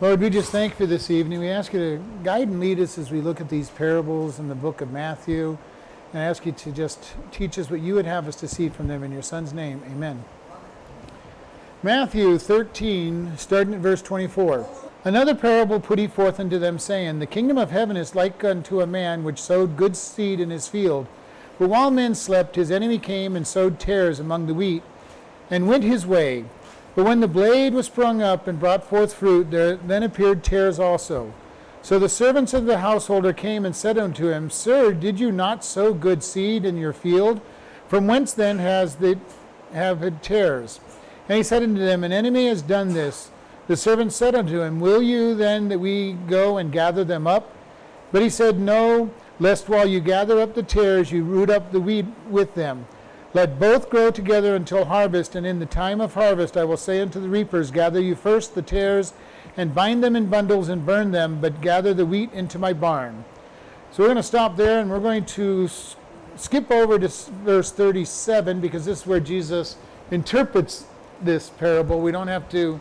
Lord, we just thank you this evening. We ask you to guide and lead us as we look at these parables in the book of Matthew. And I ask you to just teach us what you would have us to see from them in your Son's name. Amen. Matthew 13, starting at verse 24. Another parable put he forth unto them, saying, The kingdom of heaven is like unto a man which sowed good seed in his field. But while men slept, his enemy came and sowed tares among the wheat, and went his way. But when the blade was sprung up and brought forth fruit, there then appeared tares also. So the servants of the householder came and said unto him, Sir, did you not sow good seed in your field? From whence then has the have it tares? And he said unto them, An enemy has done this. The servants said unto him, Will you then that we go and gather them up? But he said, No, lest while you gather up the tares, you root up the wheat with them. Let both grow together until harvest, and in the time of harvest I will say unto the reapers, Gather you first the tares, and bind them in bundles and burn them, but gather the wheat into my barn. So we're going to stop there, and we're going to skip over to verse 37 because this is where Jesus interprets this parable. We don't have to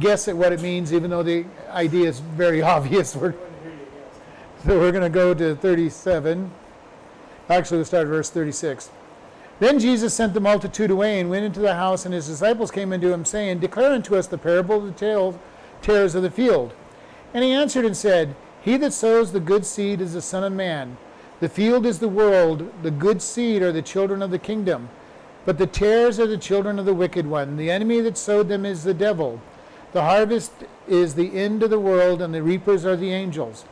guess at what it means, even though the idea is very obvious. We're, so we're going to go to 37. Actually, we'll start at verse 36. Then Jesus sent the multitude away and went into the house, and his disciples came unto him, saying, Declare unto us the parable of the tares of the field. And he answered and said, He that sows the good seed is the Son of Man. The field is the world, the good seed are the children of the kingdom. But the tares are the children of the wicked one. The enemy that sowed them is the devil. The harvest is the end of the world, and the reapers are the angels.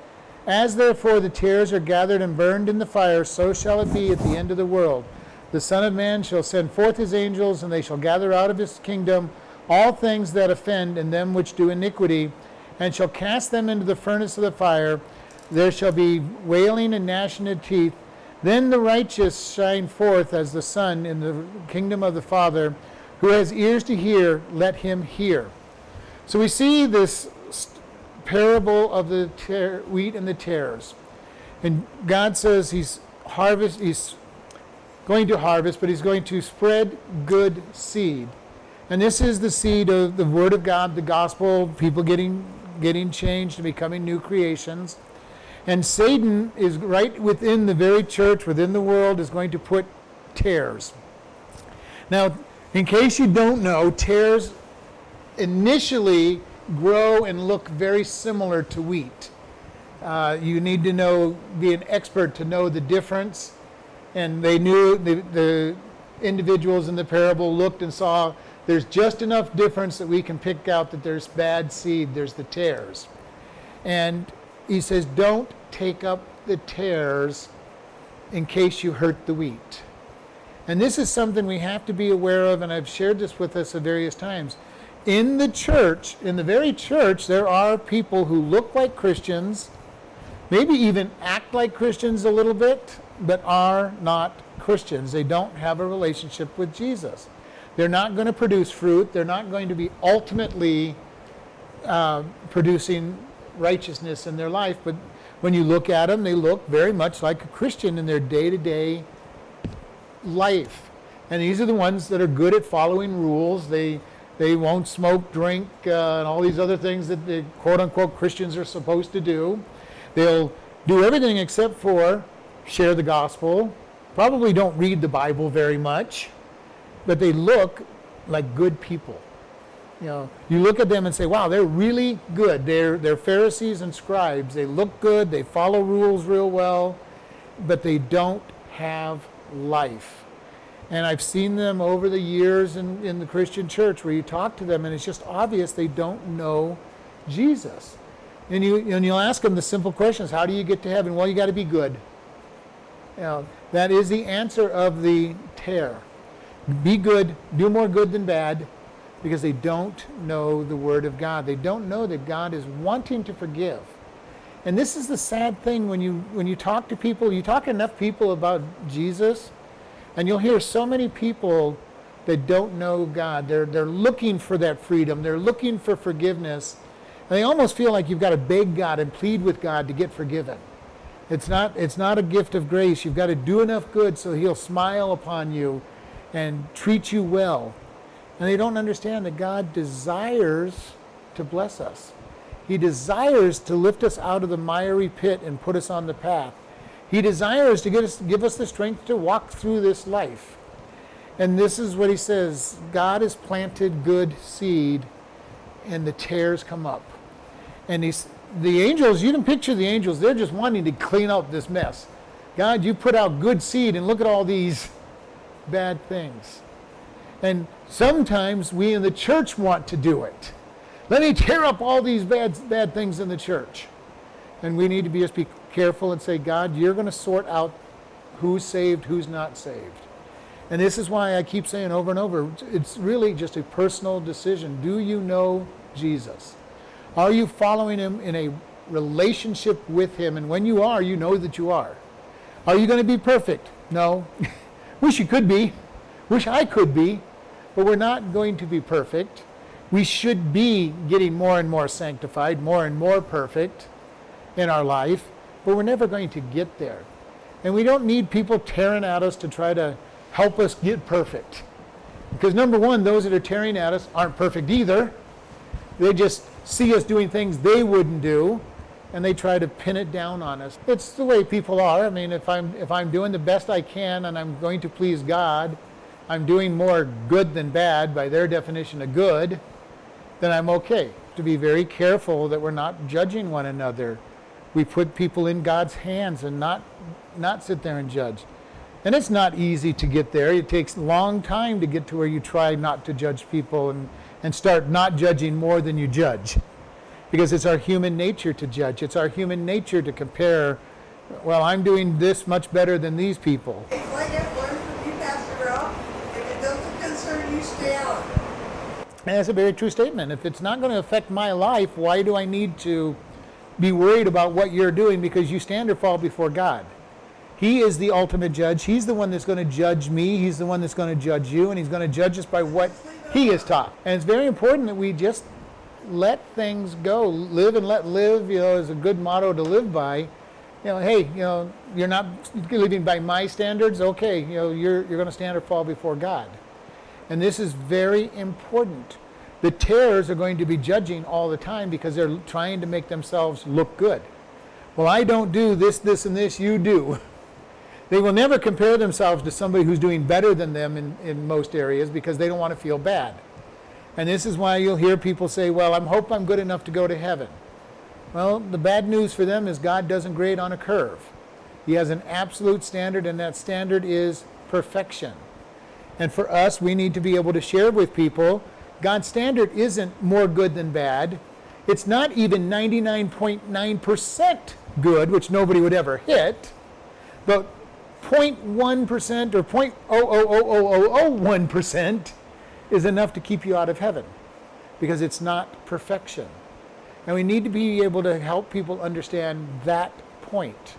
As therefore the tares are gathered and burned in the fire, so shall it be at the end of the world. The Son of Man shall send forth his angels, and they shall gather out of his kingdom all things that offend and them which do iniquity, and shall cast them into the furnace of the fire. There shall be wailing and gnashing of teeth. Then the righteous shine forth as the sun in the kingdom of the Father. Who has ears to hear, let him hear. So we see this parable of the wheat and the tares. And God says he's harvest he's going to harvest, but he's going to spread good seed. And this is the seed of the Word of God, the gospel, people getting, getting changed and becoming new creations. And Satan is right within the very church, within the world, is going to put tares. Now, in case you don't know, tares initially grow and look very similar to wheat. Uh, you need to know, be an expert to know the difference and they knew the, the individuals in the parable looked and saw there's just enough difference that we can pick out that there's bad seed, there's the tares. And he says, don't take up the tares in case you hurt the wheat. And this is something we have to be aware of, and I've shared this with us at various times. In the church, in the very church, there are people who look like Christians, maybe even act like Christians a little bit, but are not Christians. They don't have a relationship with Jesus. They're not going to produce fruit. They're not going to be ultimately uh, producing righteousness in their life. But when you look at them, they look very much like a Christian in their day to day life. And these are the ones that are good at following rules. They, they won't smoke, drink, uh, and all these other things that the quote unquote Christians are supposed to do. They'll do everything except for share the gospel, probably don't read the Bible very much, but they look like good people. You know, you look at them and say, wow, they're really good. They're, they're Pharisees and scribes. They look good, they follow rules real well, but they don't have life. And I've seen them over the years in, in the Christian church where you talk to them and it's just obvious they don't know Jesus. And, you, and you'll ask them the simple questions How do you get to heaven? Well, you got to be good. That is the answer of the tare. Be good, do more good than bad, because they don't know the Word of God. They don't know that God is wanting to forgive. And this is the sad thing when you when you talk to people, you talk to enough people about Jesus, and you'll hear so many people that don't know God. They're they're looking for that freedom. They're looking for forgiveness. And they almost feel like you've got to beg God and plead with God to get forgiven. It's not, it's not a gift of grace. You've got to do enough good so he'll smile upon you and treat you well. And they don't understand that God desires to bless us. He desires to lift us out of the miry pit and put us on the path. He desires to us, give us the strength to walk through this life. And this is what he says God has planted good seed, and the tares come up. And he's, the angels, you can picture the angels, they're just wanting to clean up this mess. God, you put out good seed, and look at all these bad things. And sometimes we in the church want to do it. Let me tear up all these bad, bad things in the church. And we need to be, just be careful and say, God, you're going to sort out who's saved, who's not saved. And this is why I keep saying over and over it's really just a personal decision. Do you know Jesus? Are you following him in a relationship with him? And when you are, you know that you are. Are you going to be perfect? No. Wish you could be. Wish I could be. But we're not going to be perfect. We should be getting more and more sanctified, more and more perfect in our life, but we're never going to get there. And we don't need people tearing at us to try to help us get perfect. Because number one, those that are tearing at us aren't perfect either. They just see us doing things they wouldn't do and they try to pin it down on us. It's the way people are. I mean, if I'm if I'm doing the best I can and I'm going to please God, I'm doing more good than bad by their definition of good, then I'm okay. To be very careful that we're not judging one another. We put people in God's hands and not not sit there and judge. And it's not easy to get there. It takes a long time to get to where you try not to judge people and, and start not judging more than you judge. Because it's our human nature to judge. It's our human nature to compare, well, I'm doing this much better than these people. If I get one from you, Pastor Ralph, if it doesn't concern you, stay out. And that's a very true statement. If it's not going to affect my life, why do I need to be worried about what you're doing because you stand or fall before God? He is the ultimate judge. He's the one that's going to judge me. He's the one that's going to judge you, and he's going to judge us by what he has taught. And it's very important that we just let things go. Live and let live, you know, is a good motto to live by. You know, hey, you know, you're not living by my standards. Okay, you know, you're you're going to stand or fall before God. And this is very important. The tares are going to be judging all the time because they're trying to make themselves look good. Well, I don't do this, this, and this, you do. They will never compare themselves to somebody who's doing better than them in, in most areas because they don't want to feel bad. And this is why you'll hear people say, Well, I hope I'm good enough to go to heaven. Well, the bad news for them is God doesn't grade on a curve. He has an absolute standard, and that standard is perfection. And for us, we need to be able to share with people God's standard isn't more good than bad. It's not even 99.9% good, which nobody would ever hit. But 0.1% or 0.0000001% is enough to keep you out of heaven because it's not perfection. And we need to be able to help people understand that point.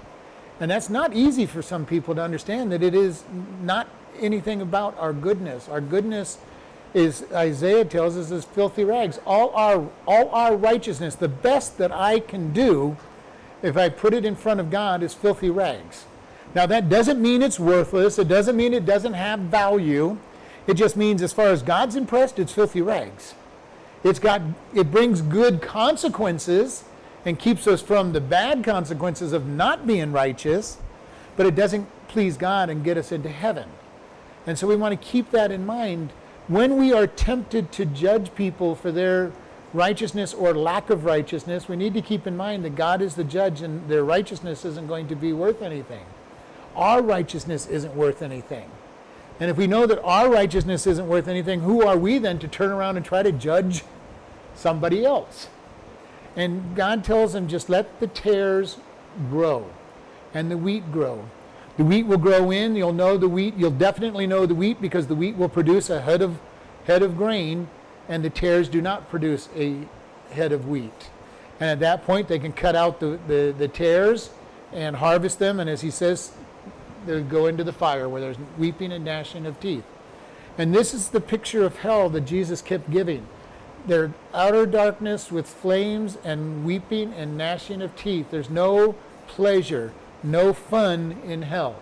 And that's not easy for some people to understand that it is not anything about our goodness. Our goodness is Isaiah tells us is filthy rags. All our all our righteousness, the best that I can do if I put it in front of God is filthy rags. Now, that doesn't mean it's worthless. It doesn't mean it doesn't have value. It just means, as far as God's impressed, it's filthy rags. It's got, it brings good consequences and keeps us from the bad consequences of not being righteous, but it doesn't please God and get us into heaven. And so we want to keep that in mind when we are tempted to judge people for their righteousness or lack of righteousness. We need to keep in mind that God is the judge and their righteousness isn't going to be worth anything our righteousness isn't worth anything. And if we know that our righteousness isn't worth anything, who are we then to turn around and try to judge somebody else? And God tells them just let the tares grow and the wheat grow. The wheat will grow in, you'll know the wheat, you'll definitely know the wheat because the wheat will produce a head of head of grain and the tares do not produce a head of wheat. And at that point they can cut out the, the, the tares and harvest them and as he says they go into the fire where there's weeping and gnashing of teeth. And this is the picture of hell that Jesus kept giving. Their outer darkness with flames and weeping and gnashing of teeth. There's no pleasure, no fun in hell.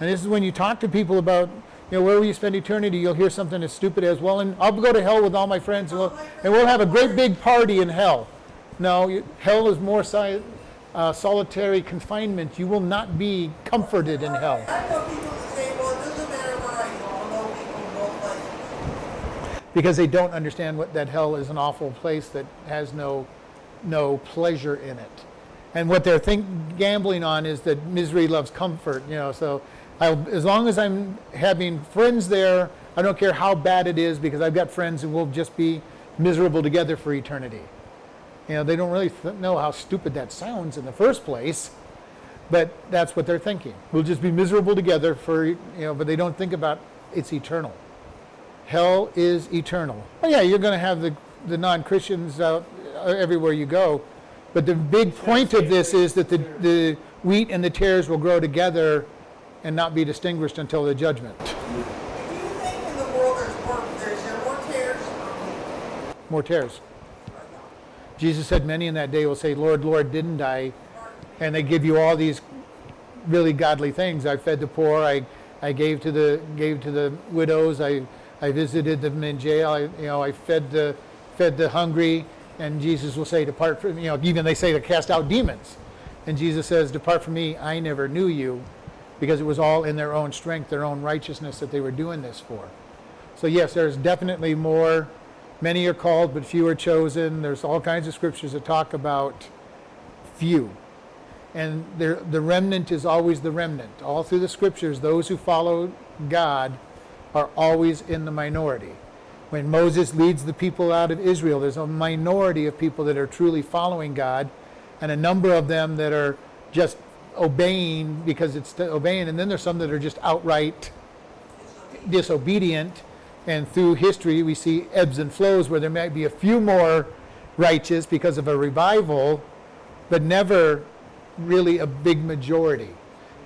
And this is when you talk to people about, you know, where will you spend eternity? You'll hear something as stupid as, well, and I'll go to hell with all my friends, and we'll, and we'll have a great big party in hell. No, hell is more si- uh, solitary confinement. You will not be comforted in hell. Because they don't understand what that hell is an awful place that has no no pleasure in it and what they're think gambling on is that misery loves comfort you know so I, as long as i'm having friends there i don't care how bad it is because i've got friends who will just be miserable together for eternity you know they don't really th- know how stupid that sounds in the first place but that's what they're thinking we'll just be miserable together for you know but they don't think about it's eternal hell is eternal. Oh yeah, you're going to have the, the non-Christians out uh, everywhere you go, but the big point of this is that the, the wheat and the tares will grow together and not be distinguished until the judgment. Do you think in the world there's more, there's more tares More tares. Jesus said, Many in that day will say, Lord, Lord, didn't I? And they give you all these really godly things. I fed the poor. I, I gave to the gave to the widows. I, I visited them in jail. I, you know, I fed the fed the hungry. And Jesus will say, "Depart from you know." Even they say to cast out demons, and Jesus says, "Depart from me. I never knew you," because it was all in their own strength, their own righteousness that they were doing this for. So yes, there's definitely more. Many are called, but few are chosen. There's all kinds of scriptures that talk about few. And the remnant is always the remnant. All through the scriptures, those who follow God are always in the minority. When Moses leads the people out of Israel, there's a minority of people that are truly following God, and a number of them that are just obeying because it's obeying, and then there's some that are just outright disobedient. And through history, we see ebbs and flows where there might be a few more righteous because of a revival, but never really a big majority.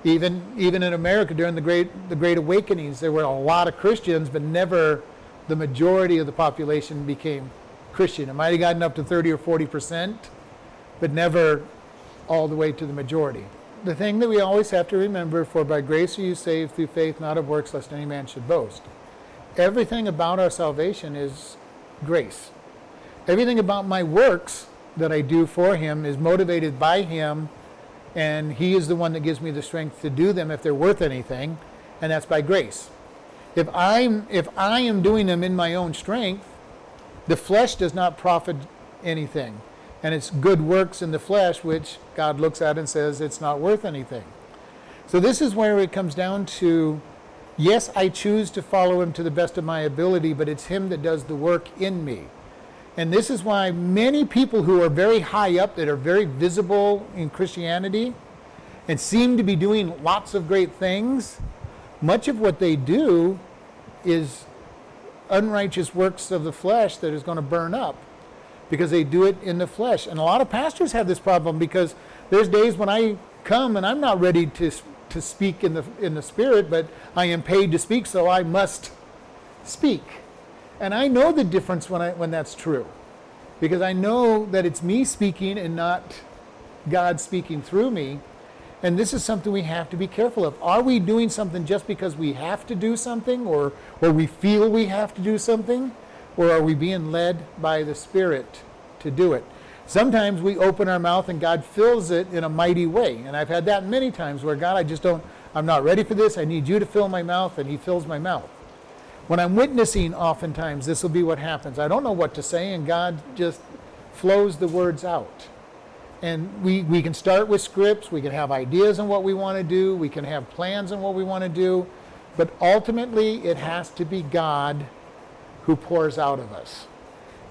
Even even in America during the great the Great Awakenings, there were a lot of Christians, but never the majority of the population became Christian. It might have gotten up to 30 or 40 percent, but never all the way to the majority. The thing that we always have to remember: for by grace are you saved through faith, not of works, lest any man should boast. Everything about our salvation is grace. Everything about my works that I do for Him is motivated by Him, and He is the one that gives me the strength to do them if they're worth anything, and that's by grace. If I'm if I am doing them in my own strength, the flesh does not profit anything, and it's good works in the flesh which God looks at and says it's not worth anything. So this is where it comes down to yes, I choose to follow him to the best of my ability, but it's him that does the work in me. And this is why many people who are very high up, that are very visible in Christianity, and seem to be doing lots of great things, much of what they do is unrighteous works of the flesh that is going to burn up because they do it in the flesh. And a lot of pastors have this problem because there's days when I come and I'm not ready to to speak in the in the spirit, but I am paid to speak, so I must speak. And I know the difference when I when that's true. Because I know that it's me speaking and not God speaking through me. And this is something we have to be careful of. Are we doing something just because we have to do something or or we feel we have to do something? Or are we being led by the Spirit to do it? Sometimes we open our mouth and God fills it in a mighty way. And I've had that many times where God, I just don't, I'm not ready for this. I need you to fill my mouth. And He fills my mouth. When I'm witnessing, oftentimes this will be what happens. I don't know what to say, and God just flows the words out. And we, we can start with scripts, we can have ideas on what we want to do, we can have plans on what we want to do, but ultimately it has to be God who pours out of us.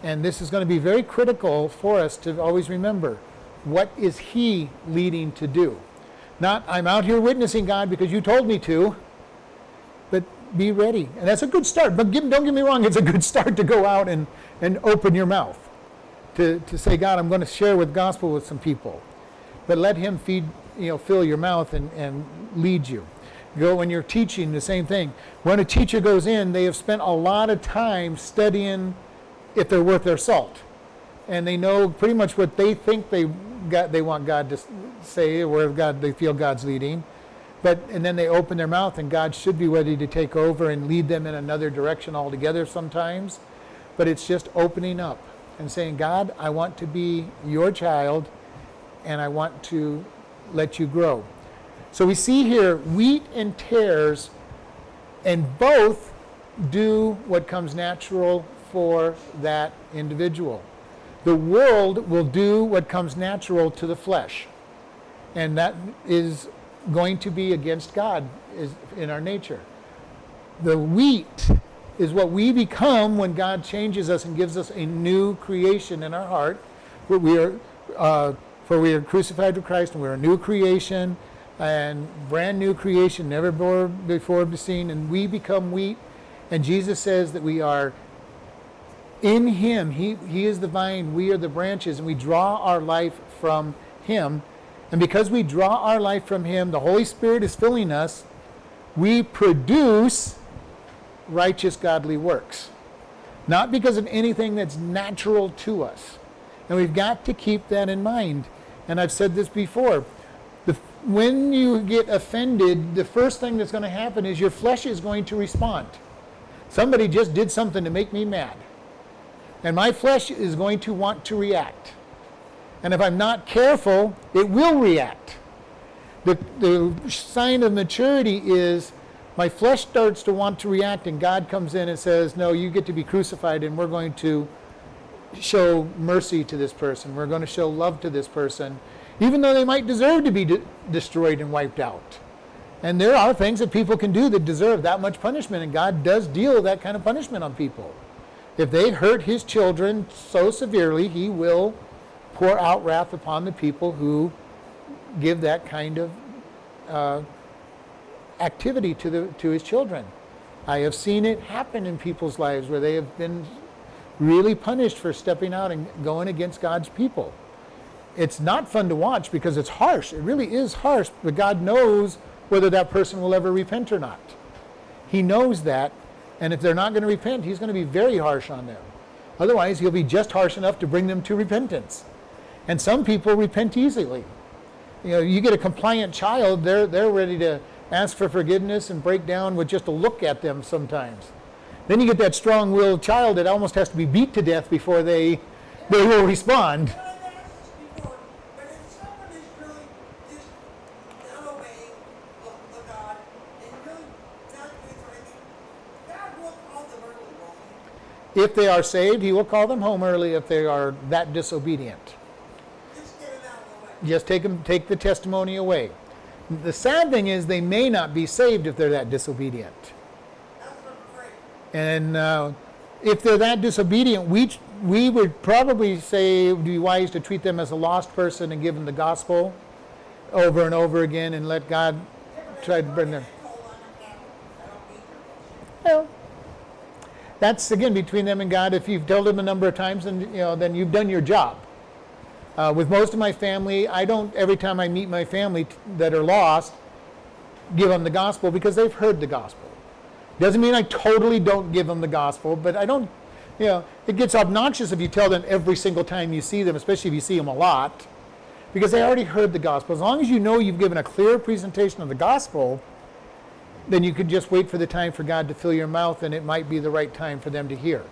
And this is going to be very critical for us to always remember what is He leading to do? Not, I'm out here witnessing God because you told me to, but be ready. And that's a good start. But give, don't get me wrong, it's a good start to go out and, and open your mouth. To, to say, God, I'm going to share with gospel with some people. But let Him feed, you know, fill your mouth and, and lead you. Go when you're teaching, the same thing. When a teacher goes in, they have spent a lot of time studying if they're worth their salt. And they know pretty much what they think they got they want God to say, where God they feel God's leading. But and then they open their mouth and God should be ready to take over and lead them in another direction altogether sometimes. But it's just opening up. and saying, God, I want to be your child and I want to let you grow. So we see here wheat and tares, and both do what comes natural for that individual. The world will do what comes natural to the flesh, and that is going to be against God is in our nature. The wheat is what we become when God changes us and gives us a new creation in our heart. We are, uh, for we are crucified with Christ, and we're a new creation, and brand new creation, never before before seen, and we become wheat. And Jesus says that we are in Him. He, he is the vine, we are the branches, and we draw our life from Him. And because we draw our life from Him, the Holy Spirit is filling us, we produce righteous, godly works. Not because of anything that's natural to us. And we've got to keep that in mind. And I've said this before. The, when you get offended, the first thing that's going to happen is your flesh is going to respond. Somebody just did something to make me mad. And my flesh is going to want to react. And if I'm not careful, it will react. The, the sign of maturity is my flesh starts to want to react, and God comes in and says, No, you get to be crucified, and we're going to show mercy to this person. We're going to show love to this person, even though they might deserve to be de- destroyed and wiped out. And there are things that people can do that deserve that much punishment, and God does deal that kind of punishment on people. If they hurt his children so severely, he will pour out wrath upon the people who give that kind of uh, activity to, the, to his children. I have seen it happen in people's lives where they have been really punished for stepping out and going against God's people. It's not fun to watch because it's harsh. It really is harsh, but God knows whether that person will ever repent or not. He knows that, and if they're not going to repent, he's going to be very harsh on them. Otherwise, he'll be just harsh enough to bring them to repentance. And some people repent easily. You know, you get a compliant child, they're, they're ready to ask for forgiveness and break down with just a look at them sometimes. Then you get that strong willed child that almost has to be beat to death before they, they will respond. If they are saved, he will call them home early if they are that disobedient. Just take them, take the testimony away. The sad thing is they may not be saved if they're that disobedient. And uh, if they're that disobedient, we we would probably say it would be wise to treat them as a lost person and give them the gospel over and over again and let God try to bring them. Well, that's again between them and God. If you've told them a number of times, then you know, then you've done your job. Uh, with most of my family, I don't every time I meet my family t- that are lost, give them the gospel because they've heard the gospel. Doesn't mean I totally don't give them the gospel, but I don't. You know, it gets obnoxious if you tell them every single time you see them, especially if you see them a lot, because they already heard the gospel. As long as you know you've given a clear presentation of the gospel, then you could just wait for the time for God to fill your mouth, and it might be the right time for them to hear.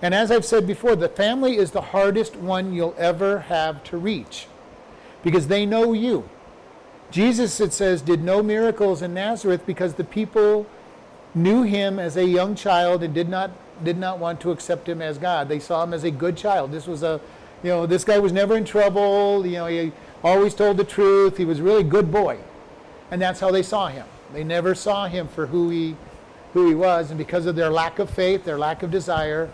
And as I've said before, the family is the hardest one you'll ever have to reach because they know you. Jesus, it says, did no miracles in Nazareth because the people knew him as a young child and did not did not want to accept him as God. They saw him as a good child. This was a, you know, this guy was never in trouble. You know, he always told the truth. He was a really good boy, and that's how they saw him. They never saw him for who he, who he was, and because of their lack of faith, their lack of desire,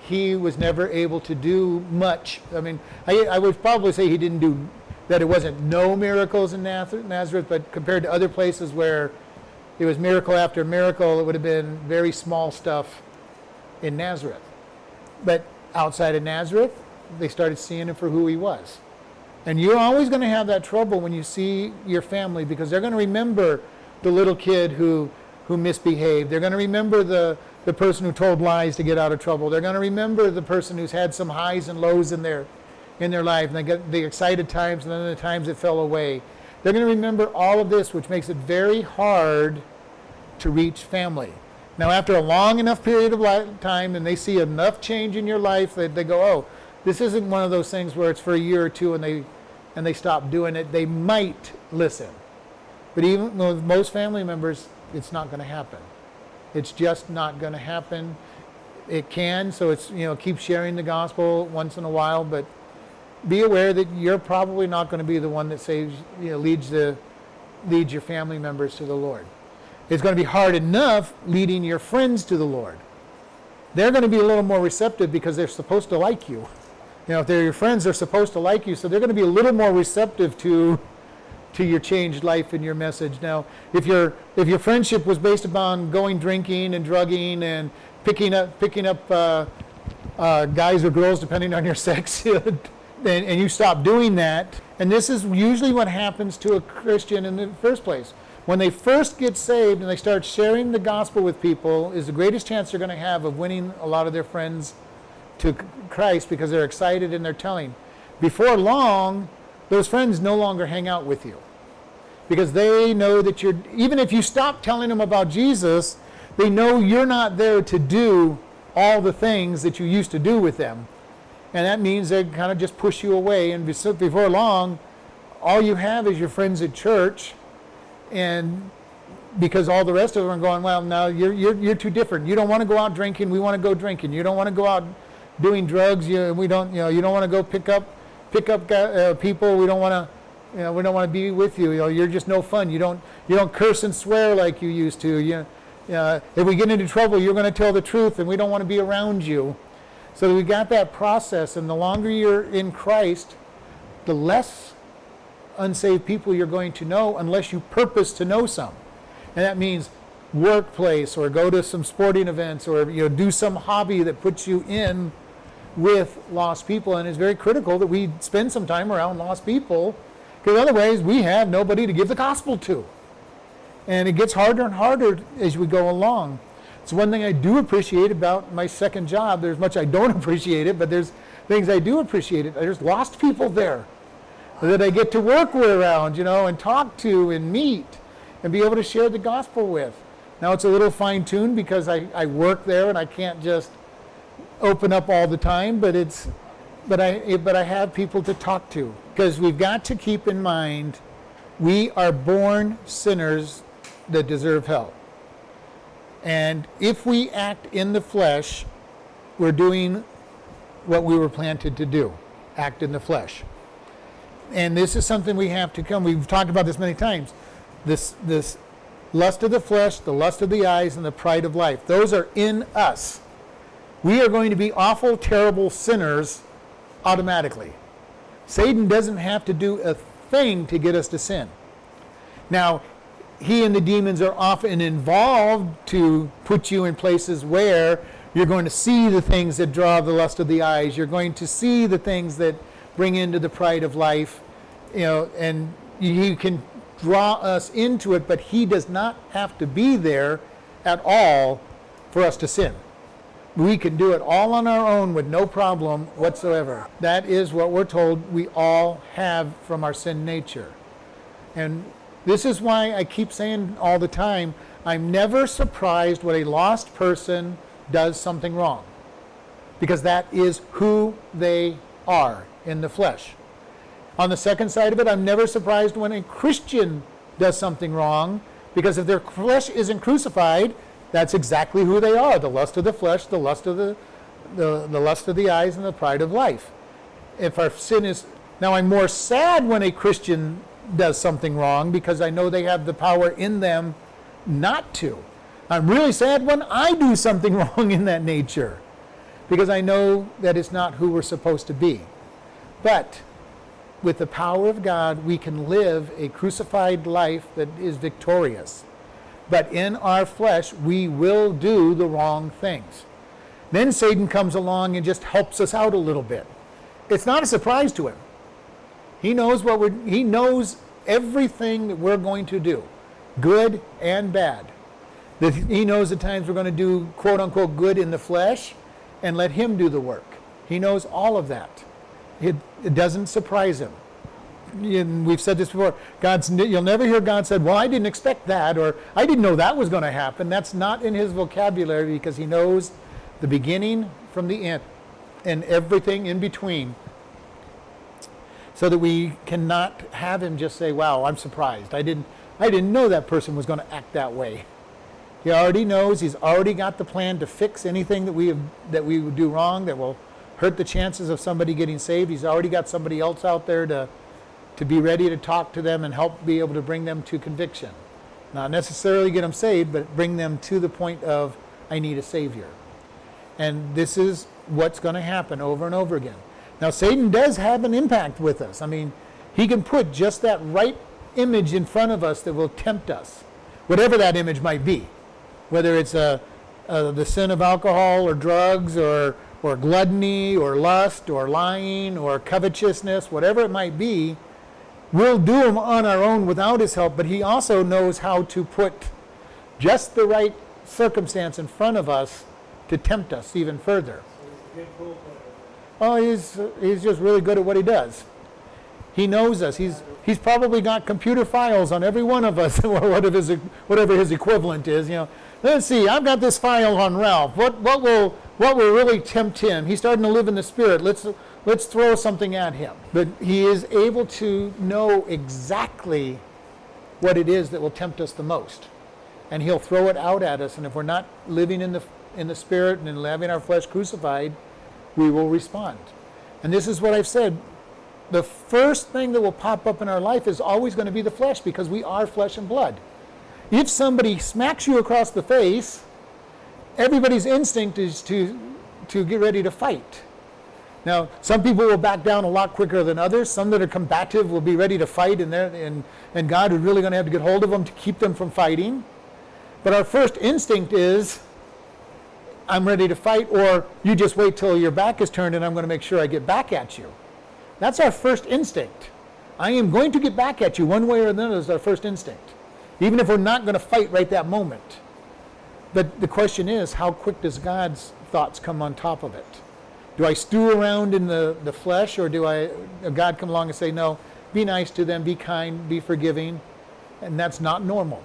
he was never able to do much. I mean, I, I would probably say he didn't do that. It wasn't no miracles in Nazareth, but compared to other places where it was miracle after miracle, it would have been very small stuff in Nazareth. But outside of Nazareth, they started seeing him for who he was. And you're always going to have that trouble when you see your family because they're going to remember the little kid who, who misbehaved. They're going to remember the, the person who told lies to get out of trouble. They're going to remember the person who's had some highs and lows in their, in their life. And they get the excited times and then the times that fell away. They're going to remember all of this, which makes it very hard to reach family. Now, after a long enough period of time and they see enough change in your life that they go, oh, This isn't one of those things where it's for a year or two and they and they stop doing it. They might listen. But even with most family members, it's not going to happen. It's just not going to happen. It can, so it's you know keep sharing the gospel once in a while, but be aware that you're probably not going to be the one that saves you know leads the leads your family members to the Lord. It's going to be hard enough leading your friends to the Lord. They're going to be a little more receptive because they're supposed to like you. You know, if they're your friends, they're supposed to like you, so they're going to be a little more receptive to to your changed life and your message. Now, if your if your friendship was based upon going drinking and drugging and picking up picking up uh, uh, guys or girls depending on your sex, and, and you stop doing that, and this is usually what happens to a Christian in the first place. When they first get saved and they start sharing the gospel with people, is the greatest chance they're going to have of winning a lot of their friends to Christ because they're excited and they're telling. Before long, those friends no longer hang out with you because they know that you're, even if you stop telling them about Jesus, they know you're not there to do all the things that you used to do with them. And that means they kind of just push you away. And before long, all you have is your friends at church. And because all the rest of them are going, well, now you're, you're, you're too different. You don't want to go out drinking. We want to go drinking. You don't want to go out doing drugs. You, we don't, you know, you don't want to go pick up pick up uh, people. We don't want to, you know, we don't want to be with you. You know, you're just no fun. You don't, you don't curse and swear like you used to. You, uh, if we get into trouble, you're going to tell the truth, and we don't want to be around you. So we got that process, and the longer you're in Christ, the less unsaved people you're going to know, unless you purpose to know some, and that means workplace or go to some sporting events or you know do some hobby that puts you in with lost people, and it's very critical that we spend some time around lost people, because otherwise we have nobody to give the gospel to. And it gets harder and harder as we go along. It's one thing I do appreciate about my second job. There's much I don't appreciate it, but there's things I do appreciate it. There's lost people there that I get to work around, you know, and talk to and meet and be able to share the gospel with. Now it's a little fine tuned because I, I work there and I can't just open up all the time, but it's but I eh, but I have people to talk to because we've got to keep in mind we are born sinners that deserve hell. And if we act in the flesh, we're doing what we were planted to do, act in the flesh. And this is something we have to come. We've talked about this many times. This this lust of the flesh, the lust of the eyes, and the pride of life. Those are in us we are going to be awful, terrible sinners automatically. Satan doesn't have to do a thing to get us to sin. Now, he and the demons are often involved to put you in places where you're going to see the things that draw the lust of the eyes. You're going to see the things that bring into the pride of life. You know, and he can draw us into it, but he does not have to be there at all for us to sin we can do it all on our own with no problem whatsoever. That is what we're told we all have from our sin nature. And this is why I keep saying all the time I'm never surprised when a lost person does something wrong. Because that is who they are in the flesh. On the second side of it, I'm never surprised when a Christian does something wrong because if their flesh isn't crucified, that's exactly who they are the lust of the flesh, the lust of the, the, the lust of the eyes, and the pride of life. If our sin is. Now, I'm more sad when a Christian does something wrong because I know they have the power in them not to. I'm really sad when I do something wrong in that nature because I know that it's not who we're supposed to be. But with the power of God, we can live a crucified life that is victorious but in our flesh, we will do the wrong things. Then Satan comes along and just helps us out a little bit. It's not a surprise to him. He knows what we're, he knows everything that we're going to do, good and bad. That he knows the times we're going to do quote unquote good in the flesh and let him do the work. He knows all of that. It, it doesn't surprise him and we've said this before god's you'll never hear god said well i didn't expect that or i didn't know that was going to happen that's not in his vocabulary because he knows the beginning from the end and everything in between so that we cannot have him just say, "Wow, I'm surprised. I didn't I didn't know that person was going to act that way." He already knows. He's already got the plan to fix anything that we have, that we would do wrong that will hurt the chances of somebody getting saved. He's already got somebody else out there to to be ready to talk to them and help be able to bring them to conviction. Not necessarily get them saved, but bring them to the point of I need a savior. And this is what's going to happen over and over again. Now, Satan does have an impact with us. I mean, he can put just that right image in front of us that will tempt us, whatever that image might be, whether it's a, a, the sin of alcohol or drugs or, or gluttony or lust or lying or covetousness, whatever it might be. We'll do them on our own without his help, but he also knows how to put just the right circumstance in front of us to tempt us even further. Oh, he's, he's just really good at what he does. He knows us. He's, he's probably got computer files on every one of us, whatever his, whatever his equivalent is. You know, let's see. I've got this file on Ralph. What, what will what will really tempt him? He's starting to live in the spirit. Let's let's throw something at him. But he is able to know exactly what it is that will tempt us the most, and he'll throw it out at us. And if we're not living in the in the spirit and having our flesh crucified, we will respond. And this is what I've said. The first thing that will pop up in our life is always going to be the flesh because we are flesh and blood. If somebody smacks you across the face, everybody's instinct is to, to get ready to fight. Now, some people will back down a lot quicker than others. Some that are combative will be ready to fight, and, and, and God is really going to have to get hold of them to keep them from fighting. But our first instinct is I'm ready to fight, or you just wait till your back is turned and I'm going to make sure I get back at you. That's our first instinct. I am going to get back at you one way or another is our first instinct, even if we're not going to fight right that moment. But the question is, how quick does God's thoughts come on top of it? Do I stew around in the, the flesh, or do I God come along and say, no, be nice to them, be kind, be forgiving? And that's not normal.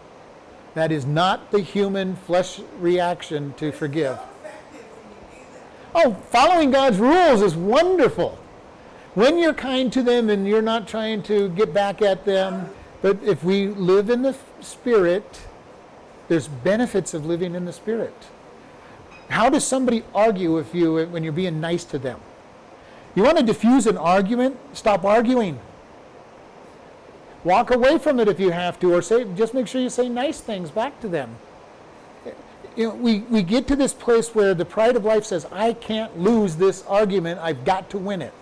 That is not the human flesh reaction to forgive. Oh, following God's rules is wonderful. When you're kind to them and you're not trying to get back at them, but if we live in the Spirit, there's benefits of living in the Spirit. How does somebody argue with you when you're being nice to them? You want to diffuse an argument? Stop arguing. Walk away from it if you have to, or say just make sure you say nice things back to them you know, we, we get to this place where the pride of life says, I can't lose this argument, I've got to win it.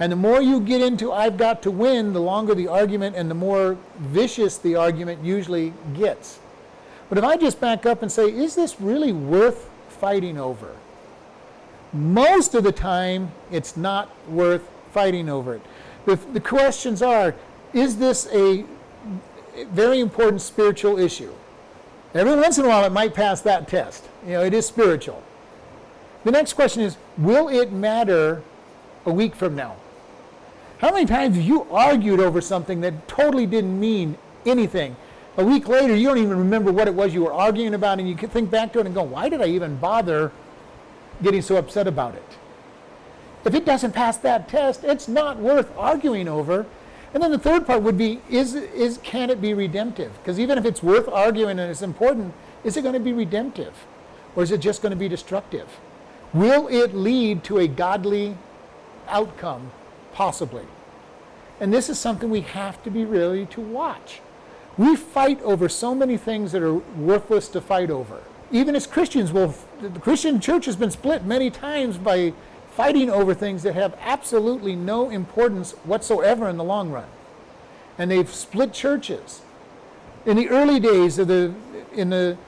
And the more you get into I've got to win, the longer the argument and the more vicious the argument usually gets. But if I just back up and say, is this really worth fighting over? Most of the time, it's not worth fighting over it. The, the questions are, is this a very important spiritual issue? Every once in a while, it might pass that test. You know, it is spiritual. The next question is Will it matter a week from now? How many times have you argued over something that totally didn't mean anything? A week later, you don't even remember what it was you were arguing about, and you can think back to it and go, Why did I even bother getting so upset about it? If it doesn't pass that test, it's not worth arguing over and then the third part would be is, is can it be redemptive? Because even if it's worth arguing and it's important, is it going to be redemptive? Or is it just going to be destructive? Will it lead to a godly outcome? Possibly. And this is something we have to be really to watch. We fight over so many things that are worthless to fight over. Even as Christians, well, the Christian church has been split many times by fighting over things that have absolutely no importance whatsoever in the long run. And they've split churches. In the early days of the in the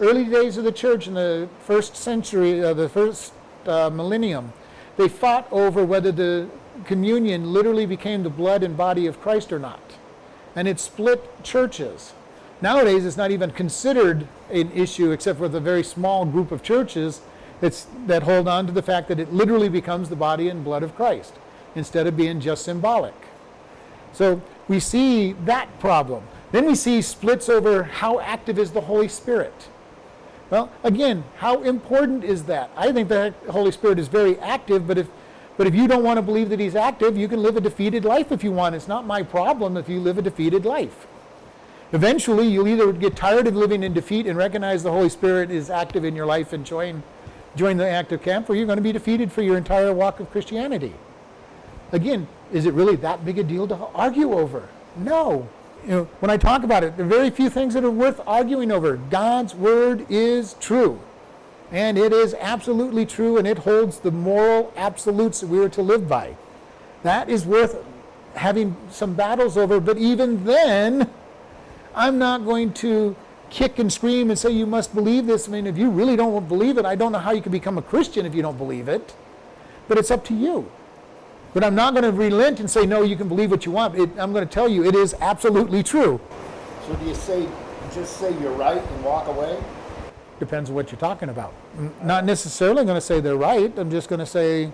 early days of the church in the first century, uh, the first uh, millennium, they fought over whether the communion literally became the blood and body of Christ or not. And it split churches. Nowadays, it's not even considered an issue except for the very small group of churches that hold on to the fact that it literally becomes the body and blood of Christ instead of being just symbolic. So we see that problem. Then we see splits over how active is the Holy Spirit. Well, again, how important is that? I think the Holy Spirit is very active, but if but if you don't want to believe that he's active, you can live a defeated life if you want. It's not my problem if you live a defeated life. Eventually, you'll either get tired of living in defeat and recognize the Holy Spirit is active in your life and join, join the active camp, or you're going to be defeated for your entire walk of Christianity. Again, is it really that big a deal to argue over? No. You know, when I talk about it, there are very few things that are worth arguing over. God's word is true. And it is absolutely true, and it holds the moral absolutes that we are to live by. That is worth having some battles over, but even then, I'm not going to kick and scream and say you must believe this. I mean, if you really don't believe it, I don't know how you can become a Christian if you don't believe it. But it's up to you. But I'm not going to relent and say, no, you can believe what you want. It, I'm going to tell you it is absolutely true. So do you say, just say you're right and walk away? Depends on what you're talking about. N- Not necessarily going to say they're right. I'm just going to say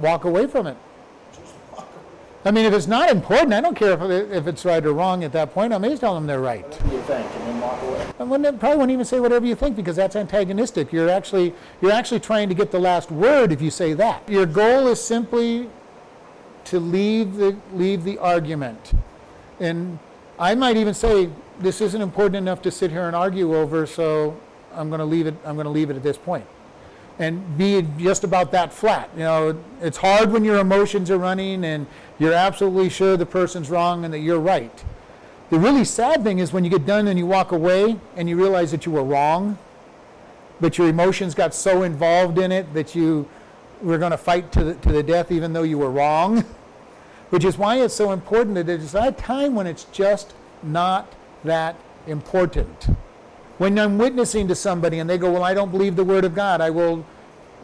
walk away from it. I mean, if it's not important, I don't care if, it- if it's right or wrong at that point. I may just tell them they're right. What do you think? And then walk away? I wouldn't, probably wouldn't even say whatever you think because that's antagonistic. You're actually you're actually trying to get the last word if you say that. Your goal is simply to leave the leave the argument. And I might even say this isn't important enough to sit here and argue over, so I'm going to leave it. I'm going to leave it at this point, and be just about that flat. You know, it's hard when your emotions are running and you're absolutely sure the person's wrong and that you're right. The really sad thing is when you get done and you walk away and you realize that you were wrong, but your emotions got so involved in it that you were going to fight to the, to the death even though you were wrong. Which is why it's so important that there's a time when it's just not that important. When I'm witnessing to somebody and they go, Well, I don't believe the Word of God, I will,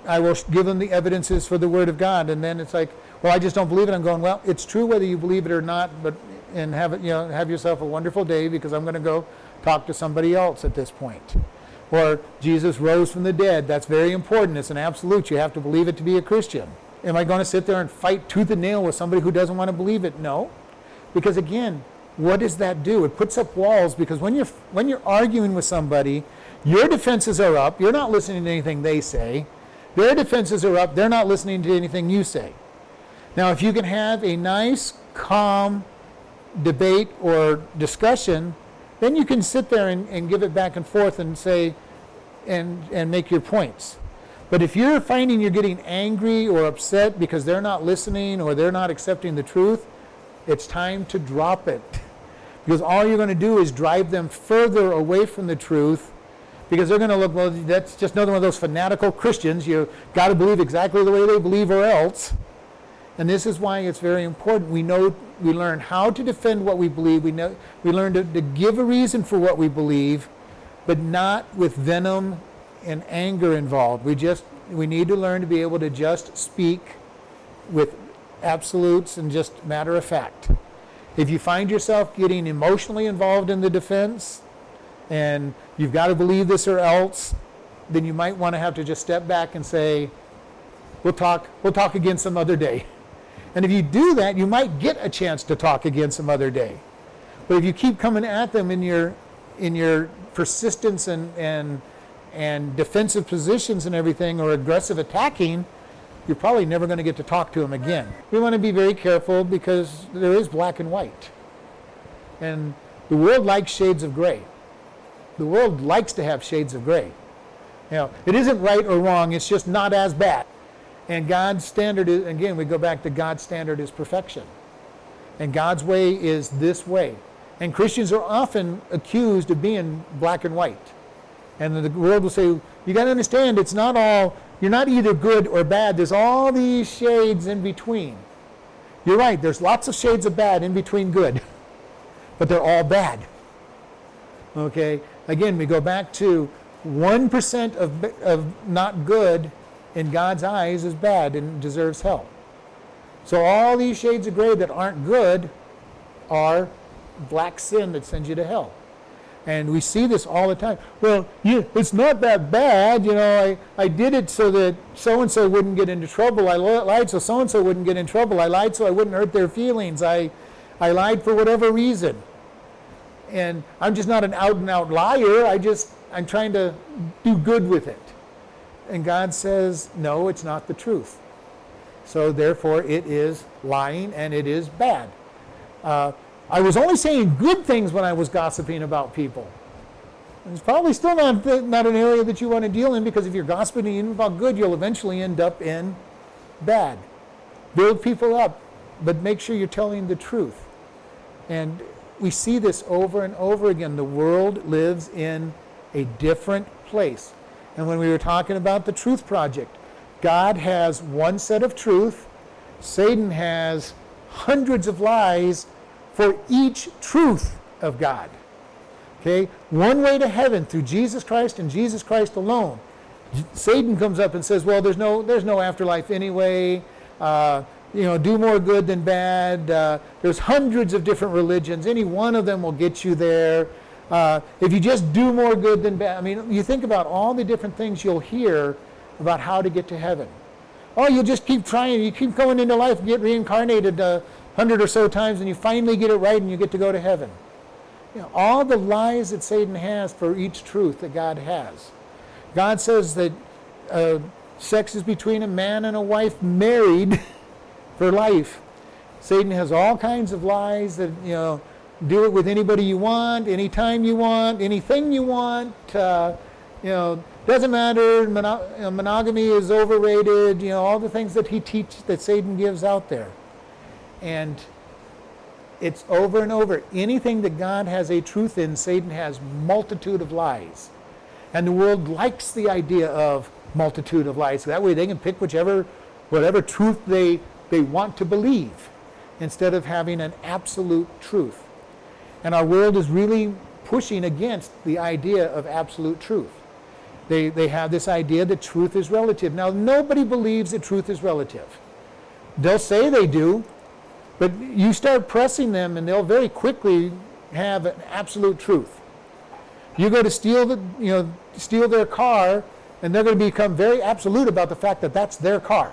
I will give them the evidences for the Word of God. And then it's like, Well, I just don't believe it. I'm going, Well, it's true whether you believe it or not, but and have it, you know, have yourself a wonderful day because I'm going to go talk to somebody else at this point. Or Jesus rose from the dead. That's very important. It's an absolute. You have to believe it to be a Christian. Am I going to sit there and fight tooth and nail with somebody who doesn't want to believe it? No. Because again, what does that do? It puts up walls because when you're when you're arguing with somebody, your defenses are up. You're not listening to anything they say. Their defenses are up. They're not listening to anything you say. Now, if you can have a nice, calm debate or discussion, then you can sit there and, and give it back and forth and say, and, and make your points. But if you're finding you're getting angry or upset because they're not listening or they're not accepting the truth, it's time to drop it. Because all you're going to do is drive them further away from the truth because they're going to look, well, that's just another one of those fanatical Christians. You've got to believe exactly the way they believe or else. And this is why it's very important. We know we learn how to defend what we believe. We know we learn to, to give a reason for what we believe, but not with venom and anger involved. We just we need to learn to be able to just speak with absolutes and just matter of fact. If you find yourself getting emotionally involved in the defense and you've got to believe this or else, then you might want to have to just step back and say, we'll talk we'll talk again some other day. And if you do that, you might get a chance to talk again some other day. But if you keep coming at them in your in your persistence and and and defensive positions and everything or aggressive attacking, you're probably never going to get to talk to them again. We want to be very careful because there is black and white. And the world likes shades of gray. The world likes to have shades of gray. You know, it isn't right or wrong, it's just not as bad. And God's standard is, again, we go back to God's standard is perfection. And God's way is this way. And Christians are often accused of being black and white. And the world will say, you got to understand, it's not all, you're not either good or bad. There's all these shades in between. You're right, there's lots of shades of bad in between good, but they're all bad. Okay? Again, we go back to 1% of, of not good in God's eyes is bad and deserves hell. So all these shades of gray that aren't good are black sin that sends you to hell. And we see this all the time. Well, you, it's not that bad. You know, I, I did it so that so and so wouldn't get into trouble. I lied so so and so wouldn't get in trouble. I lied so I wouldn't hurt their feelings. I, I lied for whatever reason. And I'm just not an out and out liar. I just I'm trying to do good with it. And God says, no, it's not the truth. So therefore, it is lying and it is bad. Uh, I was only saying good things when I was gossiping about people. It's probably still not, not an area that you want to deal in because if you're gossiping about good, you'll eventually end up in bad. Build people up, but make sure you're telling the truth. And we see this over and over again. The world lives in a different place. And when we were talking about the Truth Project, God has one set of truth, Satan has hundreds of lies for each truth of God. Okay? One way to heaven through Jesus Christ and Jesus Christ alone. Satan comes up and says, "Well, there's no there's no afterlife anyway. Uh, you know, do more good than bad. Uh, there's hundreds of different religions. Any one of them will get you there. Uh, if you just do more good than bad. I mean, you think about all the different things you'll hear about how to get to heaven. Oh, you just keep trying. You keep going into life, get reincarnated a hundred or so times, and you finally get it right, and you get to go to heaven. You know, all the lies that Satan has for each truth that God has. God says that uh, sex is between a man and a wife married for life. Satan has all kinds of lies that, you know, do it with anybody you want, anytime you want, anything you want. Uh, you know, doesn't matter. Mono- monogamy is overrated. You know, all the things that he teaches that Satan gives out there, and it's over and over. Anything that God has a truth in, Satan has multitude of lies. And the world likes the idea of multitude of lies. That way they can pick whichever whatever truth they, they want to believe instead of having an absolute truth. And our world is really pushing against the idea of absolute truth. They, they have this idea that truth is relative. Now, nobody believes that truth is relative. They'll say they do, but you start pressing them, and they'll very quickly have an absolute truth. You go to steal the, you know, steal their car, and they're going to become very absolute about the fact that that's their car.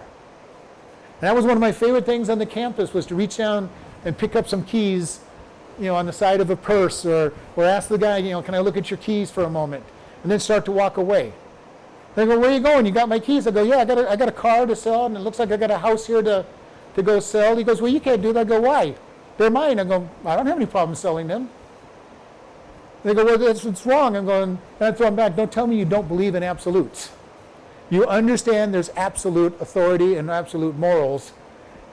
And that was one of my favorite things on the campus was to reach down and pick up some keys, you know, on the side of a purse, or or ask the guy, you know, can I look at your keys for a moment, and then start to walk away. They go, where are you going? You got my keys? I go, yeah, I got a, I got a car to sell, and it looks like I got a house here to to go sell. He goes, Well, you can't do that. I go, Why? They're mine. I go, I don't have any problem selling them. They go, Well, that's what's wrong. I'm going, and I throw them back. Don't tell me you don't believe in absolutes. You understand there's absolute authority and absolute morals.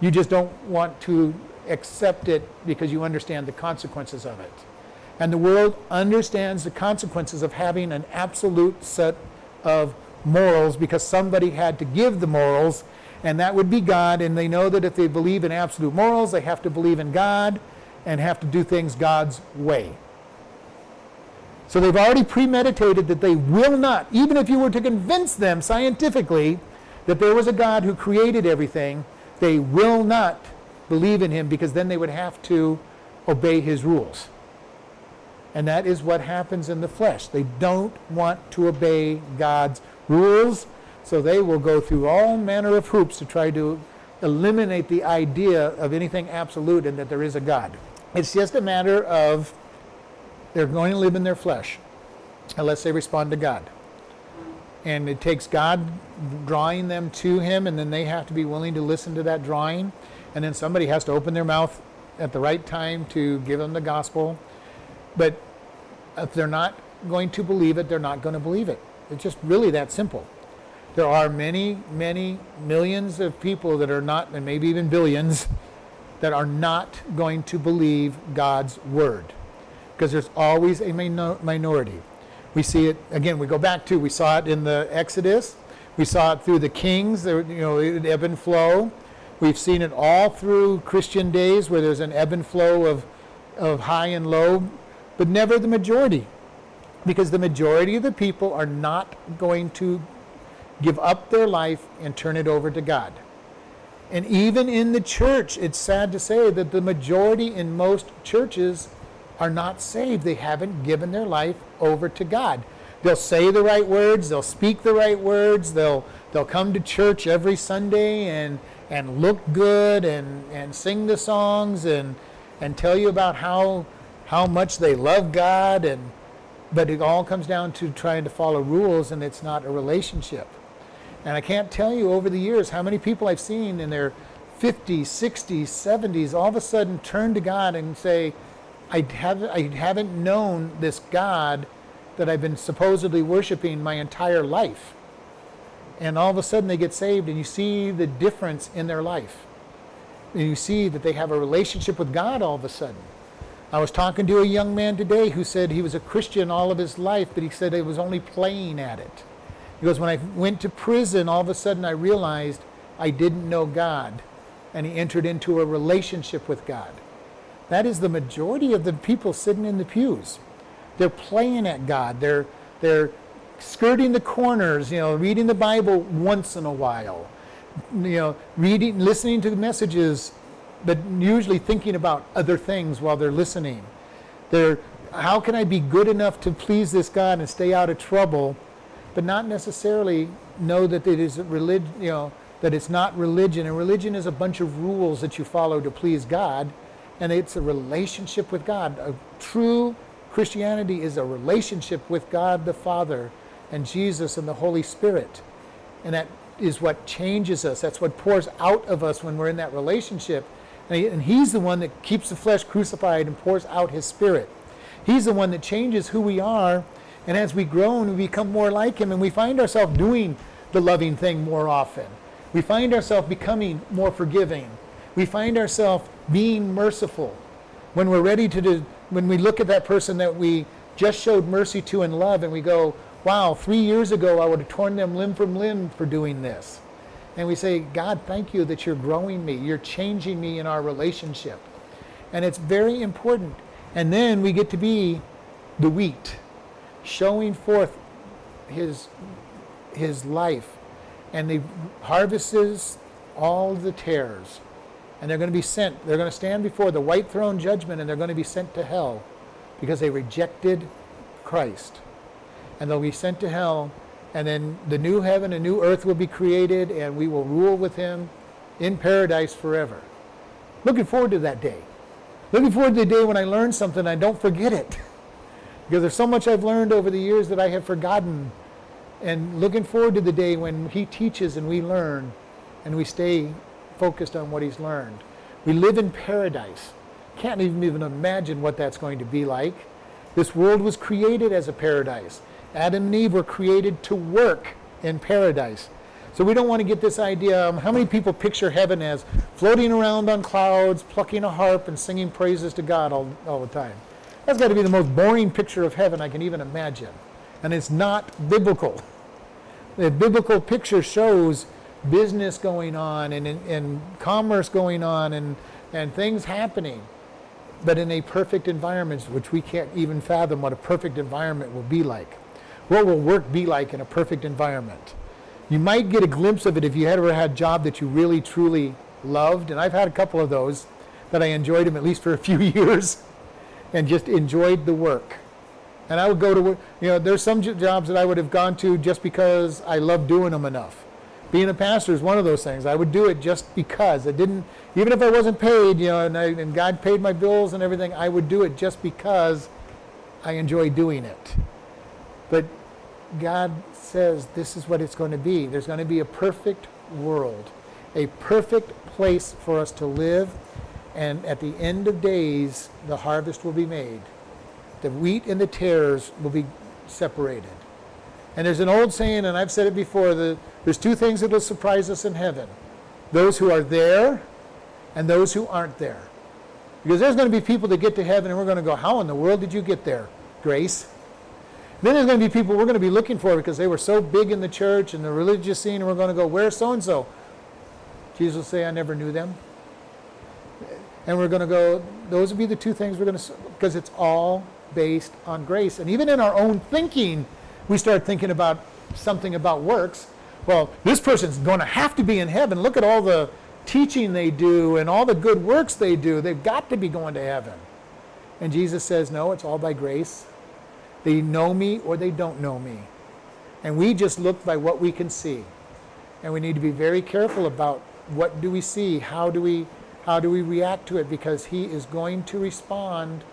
You just don't want to accept it because you understand the consequences of it. And the world understands the consequences of having an absolute set of morals because somebody had to give the morals and that would be God. And they know that if they believe in absolute morals, they have to believe in God and have to do things God's way. So they've already premeditated that they will not, even if you were to convince them scientifically that there was a God who created everything, they will not believe in him because then they would have to obey his rules. And that is what happens in the flesh. They don't want to obey God's rules so they will go through all manner of hoops to try to eliminate the idea of anything absolute and that there is a God. It's just a matter of they're going to live in their flesh unless they respond to God. And it takes God drawing them to Him, and then they have to be willing to listen to that drawing. And then somebody has to open their mouth at the right time to give them the gospel. But if they're not going to believe it, they're not going to believe it. It's just really that simple. There are many, many millions of people that are not, and maybe even billions, that are not going to believe God's word. Because there's always a minor- minority. We see it, again, we go back to, we saw it in the Exodus, we saw it through the kings, There, you know, it ebb and flow. We've seen it all through Christian days where there's an ebb and flow of, of high and low, but never the majority. Because the majority of the people are not going to give up their life and turn it over to God. And even in the church, it's sad to say that the majority in most churches are not saved. They haven't given their life over to God. They'll say the right words, they'll speak the right words, they'll they'll come to church every Sunday and and look good and, and sing the songs and and tell you about how how much they love God and but it all comes down to trying to follow rules, and it's not a relationship. And I can't tell you over the years how many people I've seen in their 50s, 60s, 70s all of a sudden turn to God and say, I haven't, I haven't known this God that I've been supposedly worshiping my entire life. And all of a sudden they get saved, and you see the difference in their life. And you see that they have a relationship with God all of a sudden. I was talking to a young man today who said he was a Christian all of his life, but he said he was only playing at it. He goes, When I went to prison, all of a sudden I realized I didn't know God. And he entered into a relationship with God. That is the majority of the people sitting in the pews. They're playing at God. They're, they're skirting the corners, you know, reading the Bible once in a while, you know, reading, listening to the messages, but usually thinking about other things while they're listening. They're, how can I be good enough to please this God and stay out of trouble, but not necessarily know that it is religion, you know, that it's not religion. And religion is a bunch of rules that you follow to please God, and it's a relationship with God. A true Christianity is a relationship with God the Father and Jesus and the Holy Spirit. And that is what changes us. That's what pours out of us when we're in that relationship. And, and He's the one that keeps the flesh crucified and pours out His Spirit. He's the one that changes who we are. And as we grow and we become more like Him and we find ourselves doing the loving thing more often, we find ourselves becoming more forgiving. We find ourselves being merciful. When we're ready to do, when we look at that person that we just showed mercy to and love and we go, wow, three years ago I would have torn them limb from limb for doing this. And we say, God, thank you that you're growing me. You're changing me in our relationship. And it's very important. And then we get to be the wheat, showing forth his, his life. And the harvests all the tares. And they're going to be sent, they're going to stand before the white throne judgment and they're going to be sent to hell because they rejected Christ and they'll be sent to hell. And then the new heaven and new earth will be created, and we will rule with him in paradise forever. Looking forward to that day. Looking forward to the day when I learn something and I don't forget it. because there's so much I've learned over the years that I have forgotten. And looking forward to the day when he teaches and we learn and we stay focused on what he's learned. We live in paradise. Can't even even imagine what that's going to be like. This world was created as a paradise. Adam and Eve were created to work in paradise. So we don't want to get this idea. Um, how many people picture heaven as floating around on clouds, plucking a harp, and singing praises to God all, all the time? That's got to be the most boring picture of heaven I can even imagine. And it's not biblical. The biblical picture shows business going on and, and, commerce going on and, and things happening, but in a perfect environment, which we can't even fathom what a perfect environment will be like. What will work be like in a perfect environment? You might get a glimpse of it if you ever had a job that you really, truly loved. And I've had a couple of those that I enjoyed them at least for a few years and just enjoyed the work. And I would go to work, you know, there's some jobs that I would have gone to just because I loved doing them enough. Being a pastor is one of those things. I would do it just because. I didn't, even if I wasn't paid, you know, and, I, and God paid my bills and everything, I would do it just because I enjoy doing it. But God says this is what it's going to be. There's going to be a perfect world, a perfect place for us to live. And at the end of days, the harvest will be made. The wheat and the tares will be separated. And there's an old saying, and I've said it before, the, there's two things that will surprise us in heaven those who are there and those who aren't there. Because there's going to be people that get to heaven and we're going to go, How in the world did you get there, Grace? Then there's going to be people we're going to be looking for because they were so big in the church and the religious scene, and we're going to go, Where's so and so? Jesus will say, I never knew them. And we're going to go, those would be the two things we're going to, because it's all based on grace. And even in our own thinking, we start thinking about something about works. Well, this person's going to have to be in heaven. Look at all the teaching they do and all the good works they do. They've got to be going to heaven. And Jesus says, No, it's all by grace they know me or they don't know me. And we just look by what we can see. And we need to be very careful about what do we see? How do we how do we react to it because he is going to respond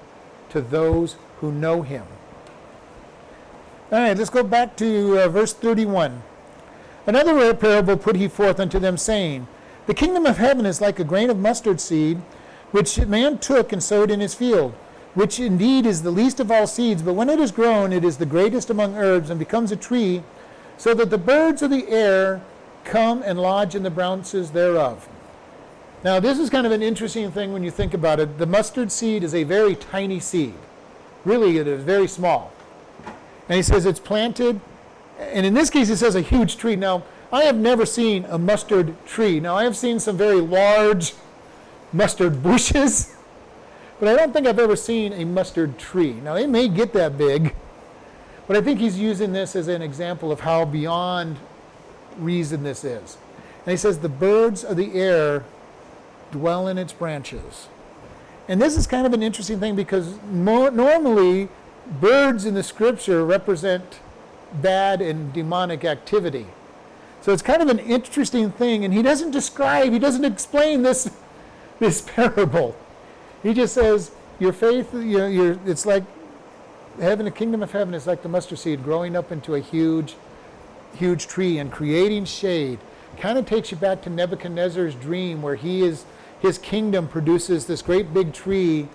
to those who know him. All right, let's go back to uh, verse 31. Another parable put he forth unto them, saying, The kingdom of heaven is like a grain of mustard seed, which a man took and sowed in his field, which indeed is the least of all seeds, but when it is grown, it is the greatest among herbs, and becomes a tree, so that the birds of the air come and lodge in the branches thereof. Now, this is kind of an interesting thing when you think about it. The mustard seed is a very tiny seed. Really, it is very small. And he says it's planted, and in this case, he says a huge tree. Now, I have never seen a mustard tree. Now, I have seen some very large mustard bushes, but I don't think I've ever seen a mustard tree. Now, they may get that big, but I think he's using this as an example of how beyond reason this is. And he says, The birds of the air dwell in its branches. And this is kind of an interesting thing because normally birds in the scripture represent bad and demonic activity. So it's kind of an interesting thing, and he doesn't describe, he doesn't explain this, this parable. He just says, Your faith, you know, your, it's like heaven, the kingdom of heaven is like the mustard seed growing up into a huge, huge tree and creating shade. Kind of takes you back to Nebuchadnezzar's dream where he is, his kingdom produces this great big tree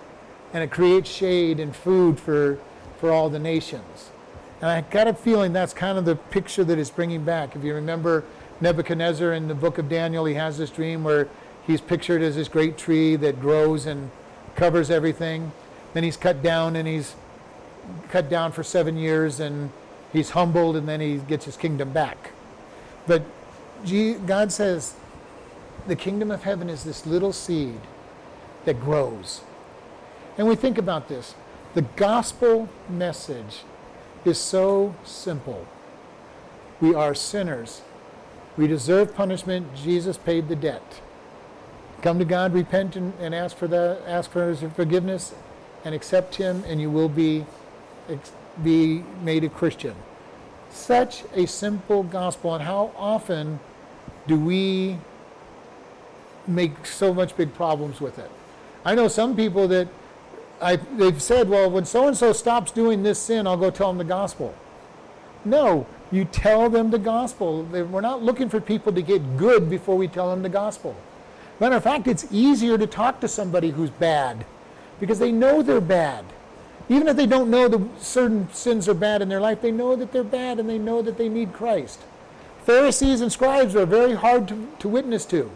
and it creates shade and food for for all the nations. And I got a feeling that's kind of the picture that it's bringing back. If you remember Nebuchadnezzar in the book of Daniel, he has this dream where he's pictured as this great tree that grows and covers everything. Then he's cut down and he's cut down for seven years and he's humbled and then he gets his kingdom back. But God says the kingdom of heaven is this little seed that grows. And we think about this. The gospel message is so simple. We are sinners. We deserve punishment. Jesus paid the debt. Come to God, repent, and, and ask for the ask for His forgiveness, and accept Him, and you will be be made a Christian. Such a simple gospel, and how often do we make so much big problems with it? I know some people that I, they've said, well, when so and so stops doing this sin, I'll go tell them the gospel. No, you tell them the gospel. We're not looking for people to get good before we tell them the gospel. Matter of fact, it's easier to talk to somebody who's bad because they know they're bad. Even if they don't know the certain sins are bad in their life, they know that they're bad and they know that they need Christ. Pharisees and scribes are very hard to, to witness to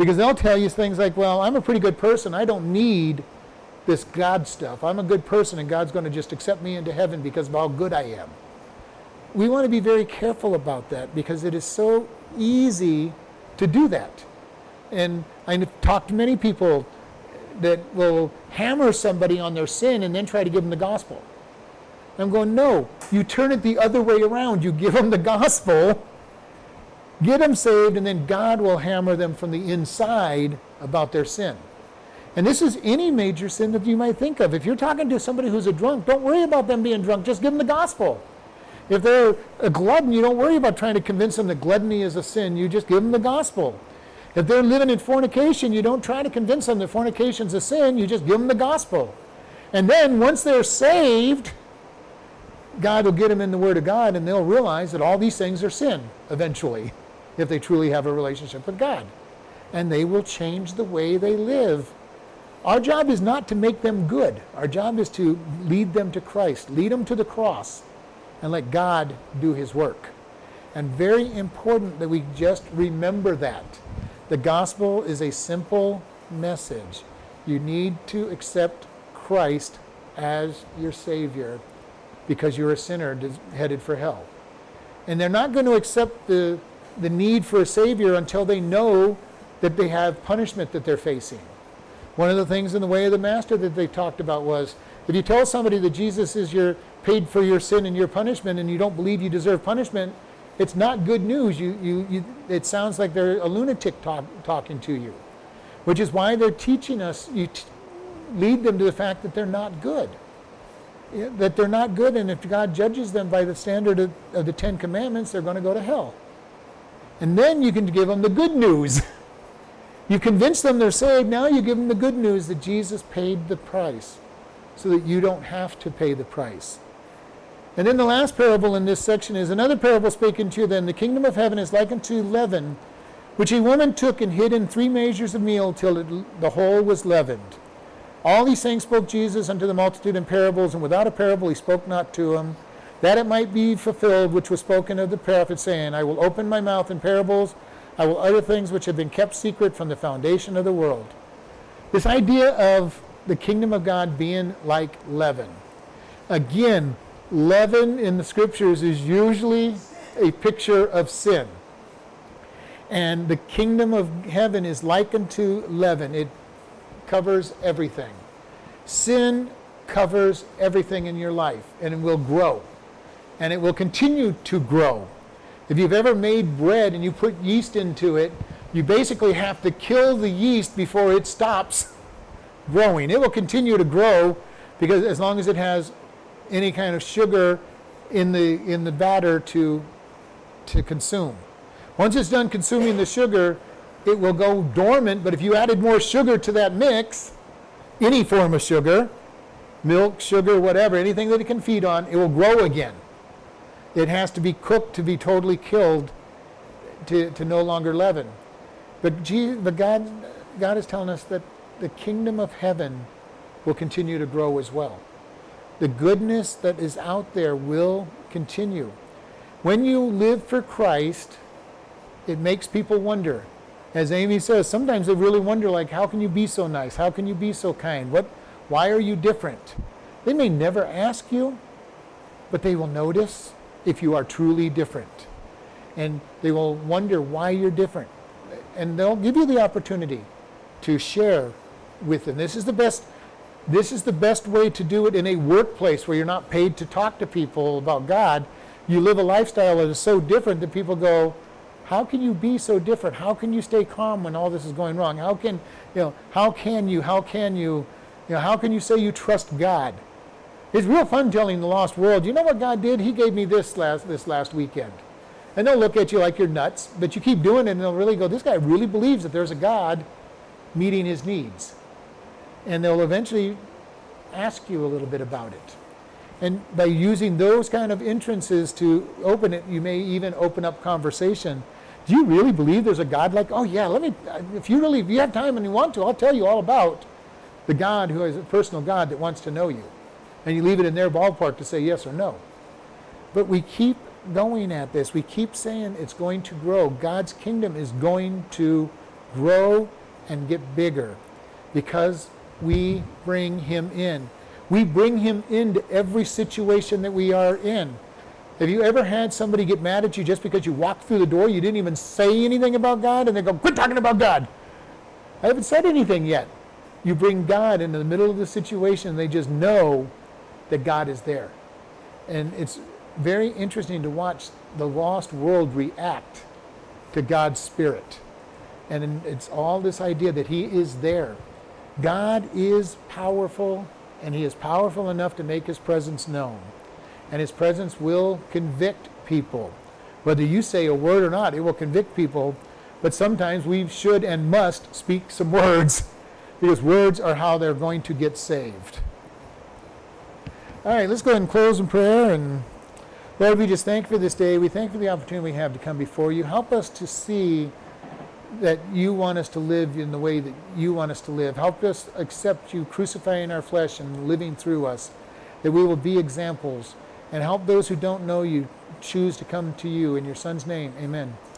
because they'll tell you things like, well, I'm a pretty good person. I don't need this God stuff. I'm a good person and God's going to just accept me into heaven because of how good I am. We want to be very careful about that because it is so easy to do that. And I've talked to many people that will hammer somebody on their sin and then try to give them the gospel. I'm going, no, you turn it the other way around. You give them the gospel, get them saved, and then God will hammer them from the inside about their sin. And this is any major sin that you might think of. If you're talking to somebody who's a drunk, don't worry about them being drunk. Just give them the gospel. If they're a glutton, you don't worry about trying to convince them that gluttony is a sin. You just give them the gospel. If they're living in fornication, you don't try to convince them that fornication is a sin. You just give them the gospel. And then once they're saved, God will get them in the Word of God and they'll realize that all these things are sin eventually, if they truly have a relationship with God. And they will change the way they live our job is not to make them good. Our job is to lead them to Christ, lead them to the cross, and let God do his work. And very important that we just remember that. The gospel is a simple message. You need to accept Christ as your Savior because you're a sinner headed for hell. And they're not going to accept the, the need for a Savior until they know that they have punishment that they're facing. One of the things in the way of the master that they talked about was if you tell somebody that Jesus is your paid for your sin and your punishment and you don't believe you deserve punishment, it's not good news. You, you, you, it sounds like they're a lunatic talk, talking to you, which is why they're teaching us, you t- lead them to the fact that they're not good. That they're not good, and if God judges them by the standard of, of the Ten Commandments, they're going to go to hell. And then you can give them the good news. You convince them they're saved. Now you give them the good news that Jesus paid the price so that you don't have to pay the price. And then the last parable in this section is another parable spoken to you then. The kingdom of heaven is likened to leaven, which a woman took and hid in three measures of meal till it, the whole was leavened. All these things spoke Jesus unto the multitude in parables, and without a parable he spoke not to them, that it might be fulfilled which was spoken of the prophet, saying, I will open my mouth in parables, I will utter things which have been kept secret from the foundation of the world. This idea of the kingdom of God being like leaven. Again, leaven in the scriptures is usually a picture of sin. And the kingdom of heaven is likened to leaven. It covers everything. Sin covers everything in your life, and it will grow. And it will continue to grow. If you've ever made bread and you put yeast into it, you basically have to kill the yeast before it stops growing. It will continue to grow because as long as it has any kind of sugar in the in the batter to to consume. Once it's done consuming the sugar, it will go dormant, but if you added more sugar to that mix, any form of sugar, milk, sugar, whatever, anything that it can feed on, it will grow again. It has to be cooked to be totally killed to, to no longer leaven. But, Jesus, but God, God is telling us that the kingdom of heaven will continue to grow as well. The goodness that is out there will continue. When you live for Christ, it makes people wonder. As Amy says, sometimes they really wonder, like, how can you be so nice? How can you be so kind? What, why are you different? They may never ask you, but they will notice if you are truly different. And they will wonder why you're different. And they'll give you the opportunity to share with them. This is the best this is the best way to do it in a workplace where you're not paid to talk to people about God. You live a lifestyle that is so different that people go, how can you be so different? How can you stay calm when all this is going wrong? How can, you know, how can you, how can you, you know, how can you say you trust God? It's real fun telling the lost world, you know what God did? He gave me this last, this last weekend. And they'll look at you like you're nuts, but you keep doing it and they'll really go, this guy really believes that there's a God meeting his needs and they'll eventually ask you a little bit about it. And by using those kind of entrances to open it, you may even open up conversation. Do you really believe there's a God like, oh yeah, let me, if you really, if you have time and you want to, I'll tell you all about the God who is a personal God that wants to know you. And you leave it in their ballpark to say yes or no. But we keep going at this. We keep saying it's going to grow. God's kingdom is going to grow and get bigger because we bring him in. We bring him into every situation that we are in. Have you ever had somebody get mad at you just because you walked through the door, you didn't even say anything about God, and they go, quit talking about God? I haven't said anything yet. You bring God into the middle of the situation, and they just know that God is there. And it's very interesting to watch the lost world react to God's Spirit. And it's all this idea that He is there. God is powerful, and He is powerful enough to make His presence known. And His presence will convict people. Whether you say a word or not, it will convict people. But sometimes we should and must speak some words because words are how they're going to get saved. All right, let's go ahead and close in prayer. And Lord, we just thank you for this day. We thank you for the opportunity we have to come before you. Help us to see that you want us to live in the way that you want us to live. Help us accept you crucifying our flesh and living through us, that we will be examples. And help those who don't know you choose to come to you. In your Son's name, amen.